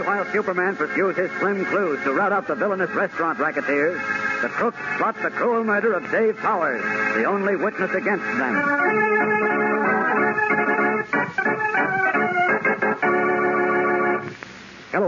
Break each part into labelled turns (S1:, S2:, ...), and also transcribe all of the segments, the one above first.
S1: While Superman pursues his slim clues to rout out the villainous restaurant racketeers, the crooks plot the cruel murder of Dave Powers, the only witness against them.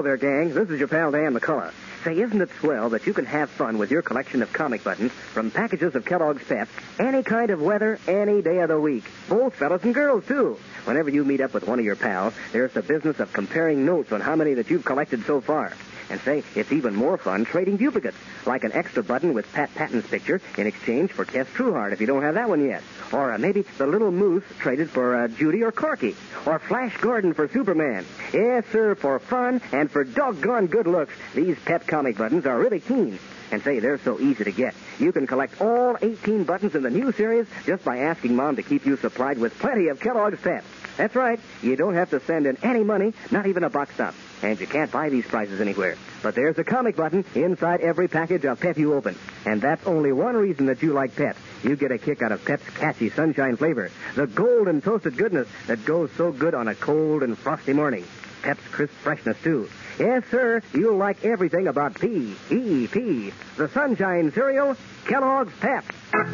S2: Hello there, gang. This is your pal Dan McCullough. Say, isn't it swell that you can have fun with your collection of comic buttons from packages of Kellogg's Pep any kind of weather, any day of the week? Both fellas and girls, too. Whenever you meet up with one of your pals, there's the business of comparing notes on how many that you've collected so far. And say, it's even more fun trading duplicates, like an extra button with Pat Patton's picture in exchange for Tess Trueheart if you don't have that one yet. Or uh, maybe the little moose traded for uh, Judy or Corky. Or Flash Gordon for Superman. Yes, sir, for fun and for doggone good looks, these Pep comic buttons are really keen. And say, they're so easy to get. You can collect all 18 buttons in the new series just by asking Mom to keep you supplied with plenty of Kellogg's Pep. That's right. You don't have to send in any money, not even a box stop. And you can't buy these prizes anywhere. But there's a comic button inside every package of Pep you open. And that's only one reason that you like Pep. You get a kick out of Pep's catchy sunshine flavor. The golden toasted goodness that goes so good on a cold and frosty morning. Pep's crisp freshness, too. Yes, sir, you'll like everything about P-E-P. The sunshine cereal, Kellogg's Pep.
S1: And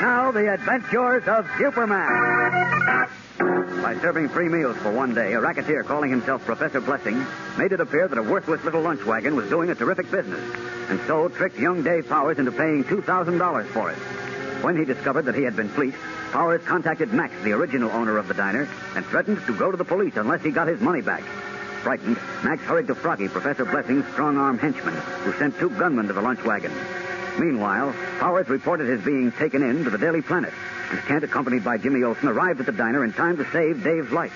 S1: now, the adventures of Superman. By serving free meals for one day, a racketeer calling himself Professor Blessing made it appear that a worthless little lunch wagon was doing a terrific business, and so tricked young Dave Powers into paying $2,000 for it. When he discovered that he had been fleeced, Powers contacted Max, the original owner of the diner, and threatened to go to the police unless he got his money back. Frightened, Max hurried to Froggy, Professor Blessing's strong-arm henchman, who sent two gunmen to the lunch wagon. Meanwhile, Powers reported his being taken in to the Daily Planet, and Kent, accompanied by Jimmy Olsen, arrived at the diner in time to save Dave's life.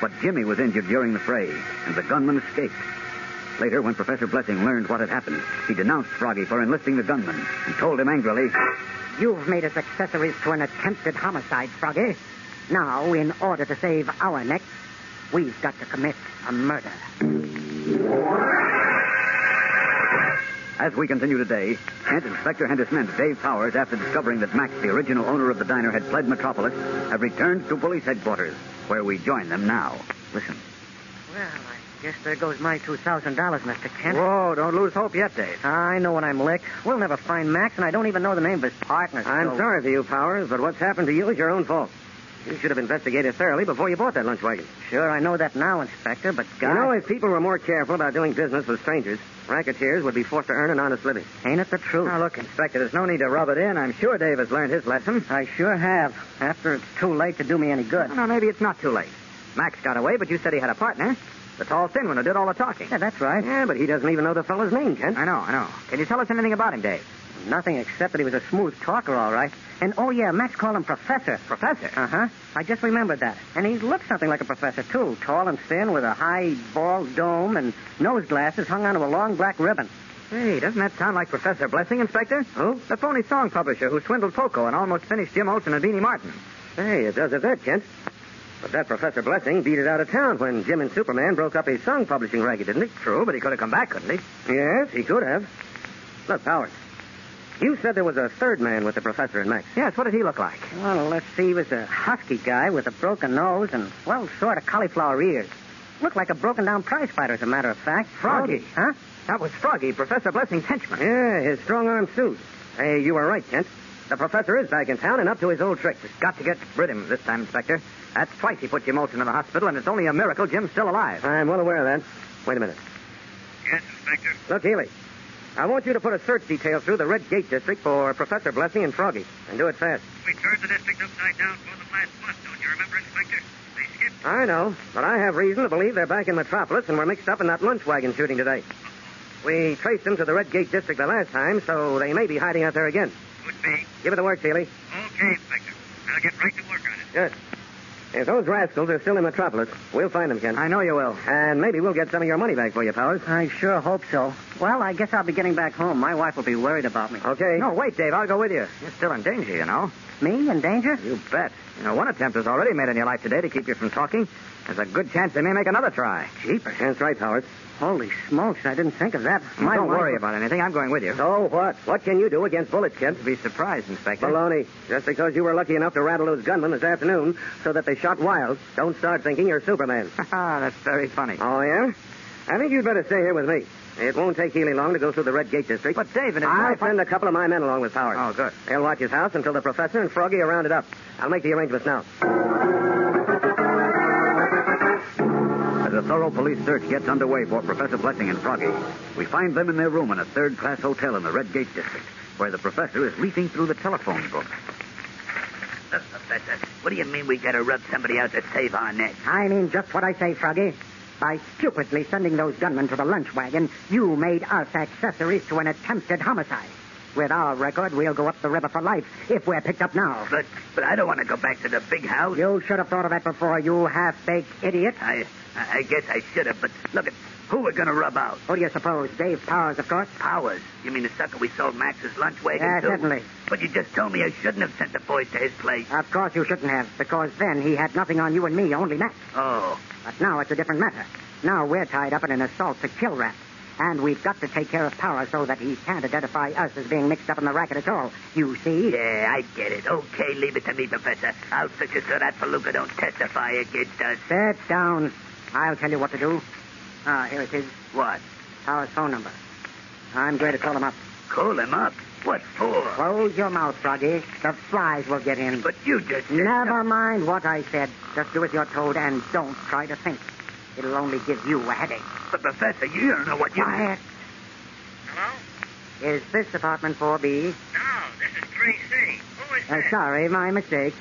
S1: But Jimmy was injured during the fray, and the gunman escaped. Later, when Professor Blessing learned what had happened, he denounced Froggy for enlisting the gunman and told him angrily,
S3: You've made us accessories to an attempted homicide, Froggy. Now, in order to save our necks, we've got to commit a murder.
S1: As we continue today, Kent, Inspector Henderson, and Dave Powers, after discovering that Max, the original owner of the diner, had fled Metropolis, have returned to police headquarters, where we join them now. Listen.
S3: Well, I guess there goes my $2,000, Mr. Kent.
S2: Whoa, don't lose hope yet, Dave.
S3: I know when I'm licked. We'll never find Max, and I don't even know the name of his partner.
S2: I'm
S3: so-
S2: sorry for you, Powers, but what's happened to you is your own fault. You should have investigated thoroughly before you bought that lunch wagon.
S3: Sure, I know that now, Inspector, but God...
S2: You know, if people were more careful about doing business with strangers, racketeers would be forced to earn an honest living.
S3: Ain't it the truth?
S2: Now, look, Inspector, there's no need to rub it in. I'm sure Dave has learned his lesson.
S3: I sure have. After it's too late to do me any good.
S2: No, maybe it's not too late. Max got away, but you said he had a partner. The tall, thin one who did all the talking.
S3: Yeah, that's right.
S2: Yeah, but he doesn't even know the fellow's name, Kent.
S1: I know, I know. Can you tell us anything about him, Dave?
S3: Nothing except that he was a smooth talker, all right. And, oh, yeah, Max called him Professor.
S1: Professor?
S3: Uh-huh. I just remembered that. And he looked something like a professor, too. Tall and thin with a high, bald dome and nose glasses hung onto a long black ribbon.
S1: Hey, doesn't that sound like Professor Blessing, Inspector? Who? The phony song publisher who swindled Poco and almost finished Jim Olsen and Beanie Martin.
S2: Hey, it does at that, Kent. But that Professor Blessing beat it out of town when Jim and Superman broke up his song publishing racket, didn't he?
S1: True, but he could have come back, couldn't he?
S2: Yes, he could have. Look, Powers, you said there was a third man with the professor and Max.
S1: Yes, what did he look like?
S3: Well, let's see. He was a husky guy with a broken nose and, well, sort of cauliflower ears. Looked like a broken down prize fighter, as a matter of fact.
S1: Froggy.
S3: Huh?
S1: That was Froggy, Professor Blessing's henchman.
S2: Yeah, his strong arm suit. Hey, you were right, Kent.
S1: The professor is back in town and up to his old tricks. Got to get rid of him this time, Inspector. That's twice he put Jim Olsen in the hospital, and it's only a miracle Jim's still alive.
S2: I'm well aware of that. Wait a minute.
S4: Yes, Inspector.
S2: Look, Healy. I want you to put a search detail through the Red Gate District for Professor Blessing and Froggy. And do it fast.
S4: We turned the district upside down for them last month, don't you remember, Inspector? They skipped.
S2: I know, but I have reason to believe they're back in Metropolis and were mixed up in that lunch wagon shooting today. We traced them to the Red Gate District the last time, so they may be hiding out there again.
S4: Could be.
S2: Give it the work, Healy.
S4: Okay, Inspector. I'll get right to work on it.
S2: Good. If those rascals are still in Metropolis, we'll find them, Kent.
S1: I know you will.
S2: And maybe we'll get some of your money back for you, Powers.
S3: I sure hope so. Well, I guess I'll be getting back home. My wife will be worried about me.
S2: Okay.
S1: No, wait, Dave. I'll go with you. You're still in danger, you know.
S3: Me in danger?
S1: You bet. You know, one attempt is already made in your life today to keep you from talking. There's a good chance they may make another try.
S3: Jeepers.
S2: That's right, Powers.
S3: Holy smokes, I didn't think of that. My
S1: Don't
S3: wife
S1: worry about anything. I'm going with you.
S2: So what? What can you do against bullets, kid?
S1: Be surprised, Inspector.
S2: Baloney. Just because you were lucky enough to rattle those gunmen this afternoon so that they shot wild, don't start thinking you're Superman.
S1: That's very funny.
S2: oh, yeah? I think you'd better stay here with me. It won't take Healy long to go through the Red Gate District.
S1: But, David,
S2: I'll send a couple of my men along with Powers.
S1: Oh, good.
S2: They'll watch his house until the professor and Froggy are rounded up. I'll make the arrangements now.
S1: Thorough police search gets underway for Professor Blessing and Froggy, we find them in their room in a third-class hotel in the Red Gate District, where the professor is leafing through the telephone book.
S5: Look, Professor, what do you mean we gotta rub somebody out to save our neck?
S3: I mean just what I say, Froggy. By stupidly sending those gunmen to the lunch wagon, you made us accessories to an attempted homicide. With our record, we'll go up the river for life if we're picked up now.
S5: But but I don't want to go back to the big house.
S3: You should have thought of that before, you half-baked idiot.
S5: I I guess I should have, but look at who we're gonna rub out.
S3: Who do you suppose? Dave Powers, of course.
S5: Powers. You mean the sucker we sold Max's lunch wagon
S3: Yeah,
S5: to?
S3: certainly.
S5: But you just told me I shouldn't have sent the boys to his place.
S3: Of course you shouldn't have, because then he had nothing on you and me, only Max.
S5: Oh.
S3: But now it's a different matter. Now we're tied up in an assault to kill rap. And we've got to take care of Powers so that he can't identify us as being mixed up in the racket at all. You see?
S5: Yeah, I get it. Okay, leave it to me, Professor. I'll fix it so that Faluca don't testify against us.
S3: Sit down. I'll tell you what to do. Ah, here it is.
S5: What?
S3: Powers' phone number. I'm going to call him up.
S5: Call him up? What for?
S3: Close your mouth, Froggy. The flies will get in.
S5: But you just said
S3: Never mind what I said. Just do as you're told and don't try to think. It'll only give you a headache.
S5: But Professor, you don't know what you.
S3: Quiet.
S4: Hello?
S3: Is this apartment 4B?
S4: No, this is 3C. Who is
S3: Uh,
S4: this?
S3: sorry, my mistake.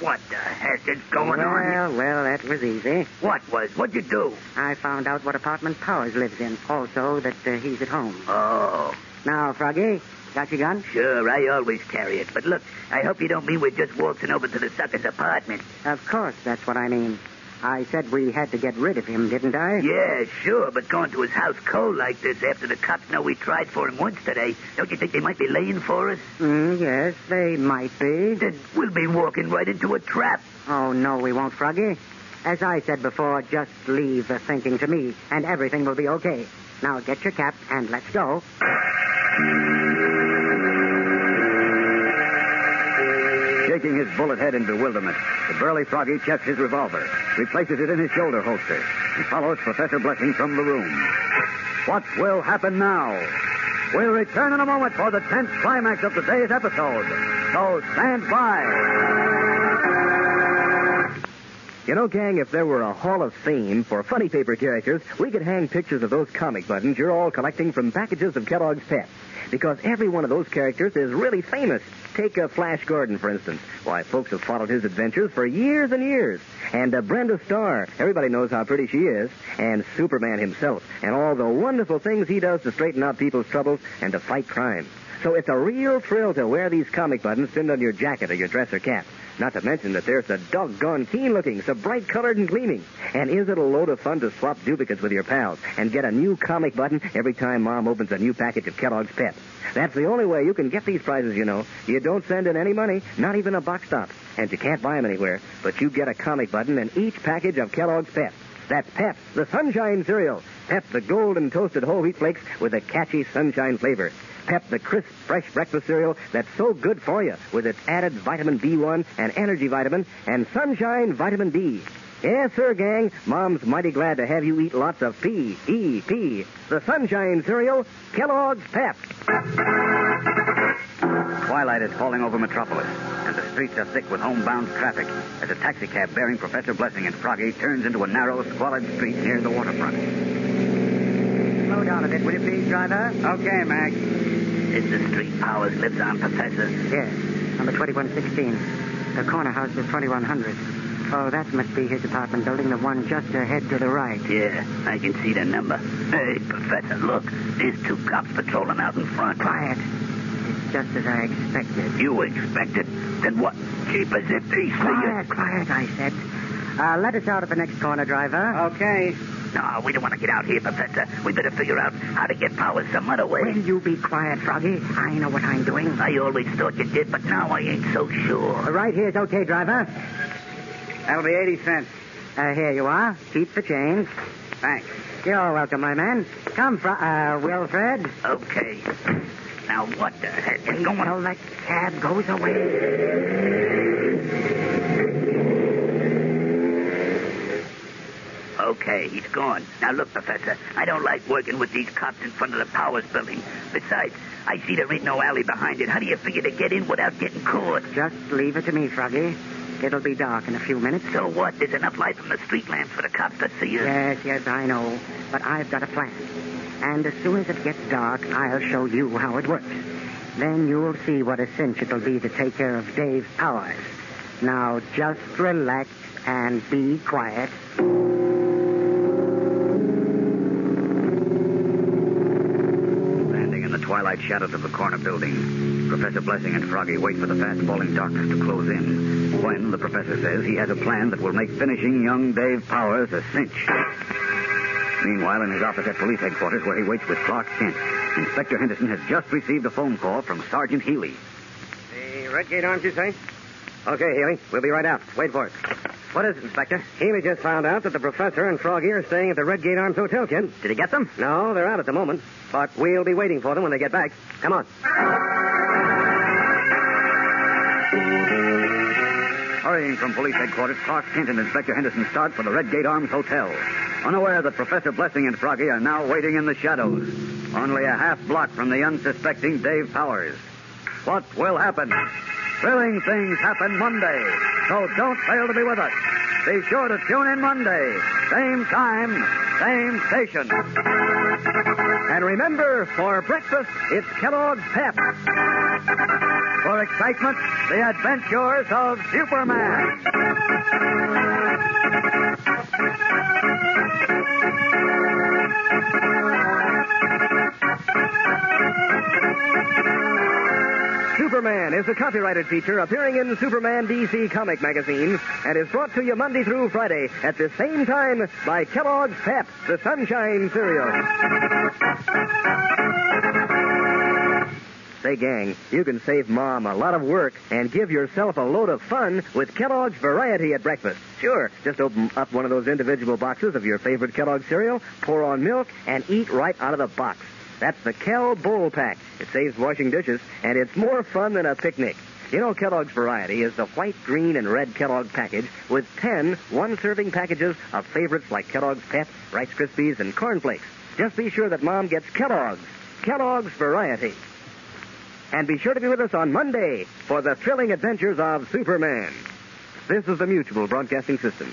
S5: What the heck is going
S3: well,
S5: on?
S3: well, well, that was easy.
S5: What was? What'd you do?
S3: I found out what apartment Powers lives in. Also, that uh, he's at home.
S5: Oh,
S3: Now, Froggy, got your gun?
S5: sure. I always carry it. But look, I hope you don't mean we're just waltzing over to the sucker's apartment.
S3: Of course, that's what I mean. I said we had to get rid of him, didn't I?
S5: Yeah, sure. But going to his house cold like this after the cops know we tried for him once today, don't you think they might be laying for us?
S3: Mm, yes, they might be.
S5: Then we'll be walking right into a trap.
S3: Oh, no, we won't, Froggy. As I said before, just leave the thinking to me, and everything will be okay. Now get your cap and let's go.
S1: His bullet head in bewilderment, the burly Froggy checks his revolver, replaces it in his shoulder holster, and follows Professor Blessing from the room. What will happen now? We'll return in a moment for the tenth climax of today's episode. So stand by.
S2: You know, gang, if there were a Hall of Fame for funny paper characters, we could hang pictures of those comic buttons you're all collecting from packages of Kellogg's Pep. Because every one of those characters is really famous. Take uh, Flash Gordon, for instance. Why, folks have followed his adventures for years and years. And uh, Brenda Starr, everybody knows how pretty she is. And Superman himself, and all the wonderful things he does to straighten out people's troubles and to fight crime. So it's a real thrill to wear these comic buttons pinned on your jacket or your dress or cap. Not to mention that they're so doggone keen looking, so bright colored and gleaming. And is it a load of fun to swap duplicates with your pals and get a new comic button every time Mom opens a new package of Kellogg's Pep? That's the only way you can get these prizes, you know. You don't send in any money, not even a box stop. And you can't buy them anywhere, but you get a comic button in each package of Kellogg's Pep. That's Pep, the Sunshine Cereal. Pep, the golden toasted whole wheat flakes with a catchy sunshine flavor. Pep, the crisp, fresh breakfast cereal that's so good for you with its added vitamin B1 and energy vitamin and sunshine vitamin D. Yes, sir, gang. Mom's mighty glad to have you eat lots of P-E-P. The sunshine cereal, Kellogg's Pep.
S1: Twilight is falling over Metropolis, and the streets are thick with homebound traffic as a taxicab bearing Professor Blessing and Froggy turns into a narrow, squalid street near the waterfront.
S3: Slow down a bit, will you please, driver?
S1: Okay, Mac.
S5: It's the street Powers lives on, Professor.
S3: Yes, number 2116. The corner house is 2100. Oh, that must be his apartment building, the one just ahead to the right.
S5: Yeah, I can see the number. Hey, Professor, look. There's two cops patrolling out in front.
S3: Quiet. It's just as I expected.
S5: You expected? Then what? Keep Jeepers, if these
S3: Quiet, quiet, I said. Uh, let us out at the next corner, driver.
S1: Okay.
S5: No, we don't want to get out here, Professor. We better figure out how to get power some other way.
S3: Will you be quiet, Froggy? I know what I'm doing.
S5: I always thought you did, but now I ain't so sure.
S3: Right here's okay, driver.
S1: That'll be 80 cents.
S3: Uh, here you are. Keep the change.
S1: Thanks.
S3: You're welcome, my man. Come, Fro- uh, Wilfred.
S5: Okay. Now, what the heck is
S3: Wait
S5: going
S3: till that cab goes away.
S5: Okay, he's gone. Now, look, Professor, I don't like working with these cops in front of the Powers building. Besides, I see there ain't no alley behind it. How do you figure to get in without getting caught?
S3: Just leave it to me, Froggy. It'll be dark in a few minutes.
S5: So what? There's enough light from the street lamps for the cops to see us.
S3: Yes, yes, I know. But I've got a plan. And as soon as it gets dark, I'll show you how it works. Then you'll see what a cinch it'll be to take care of Dave Powers. Now, just relax and be quiet.
S1: Standing in the twilight shadows of the corner building, Professor Blessing and Froggy wait for the fast falling darkness to close in. When the professor says he has a plan that will make finishing young Dave Powers a cinch. Meanwhile, in his office at police headquarters, where he waits with Clark Kent, Inspector Henderson has just received a phone call from Sergeant Healy.
S2: The Red Gate Arms, you say? Okay, Healy. We'll be right out. Wait for it. What is it, Inspector? Healy just found out that the professor and Froggy are staying at the Red Gate Arms Hotel, Kent. Did he get them? No, they're out at the moment. But we'll be waiting for them when they get back. Come on.
S1: Hurrying from police headquarters, Clark Kent and Inspector Henderson start for the Red Gate Arms Hotel, unaware that Professor Blessing and Froggy are now waiting in the shadows, only a half block from the unsuspecting Dave Powers. What will happen? Thrilling things happen Monday, so don't fail to be with us. Be sure to tune in Monday, same time, same station.
S2: And remember, for breakfast, it's Kellogg's Pep.
S1: For excitement, the adventures of Superman.
S2: Superman is a copyrighted feature appearing in Superman DC comic magazines and is brought to you Monday through Friday at the same time by Kellogg's Pep, the Sunshine Cereal. Say, gang, you can save Mom a lot of work and give yourself a load of fun with Kellogg's Variety at breakfast. Sure, just open up one of those individual boxes of your favorite Kellogg's cereal, pour on milk, and eat right out of the box. That's the Kel-Bowl-Pac. It saves washing dishes, and it's more fun than a picnic. You know, Kellogg's Variety is the white, green, and red Kellogg package with 10 one-serving packages of favorites like Kellogg's Pep, Rice Krispies, and Corn Flakes. Just be sure that Mom gets Kellogg's. Kellogg's Variety. And be sure to be with us on Monday for the thrilling adventures of Superman. This is the Mutual Broadcasting System.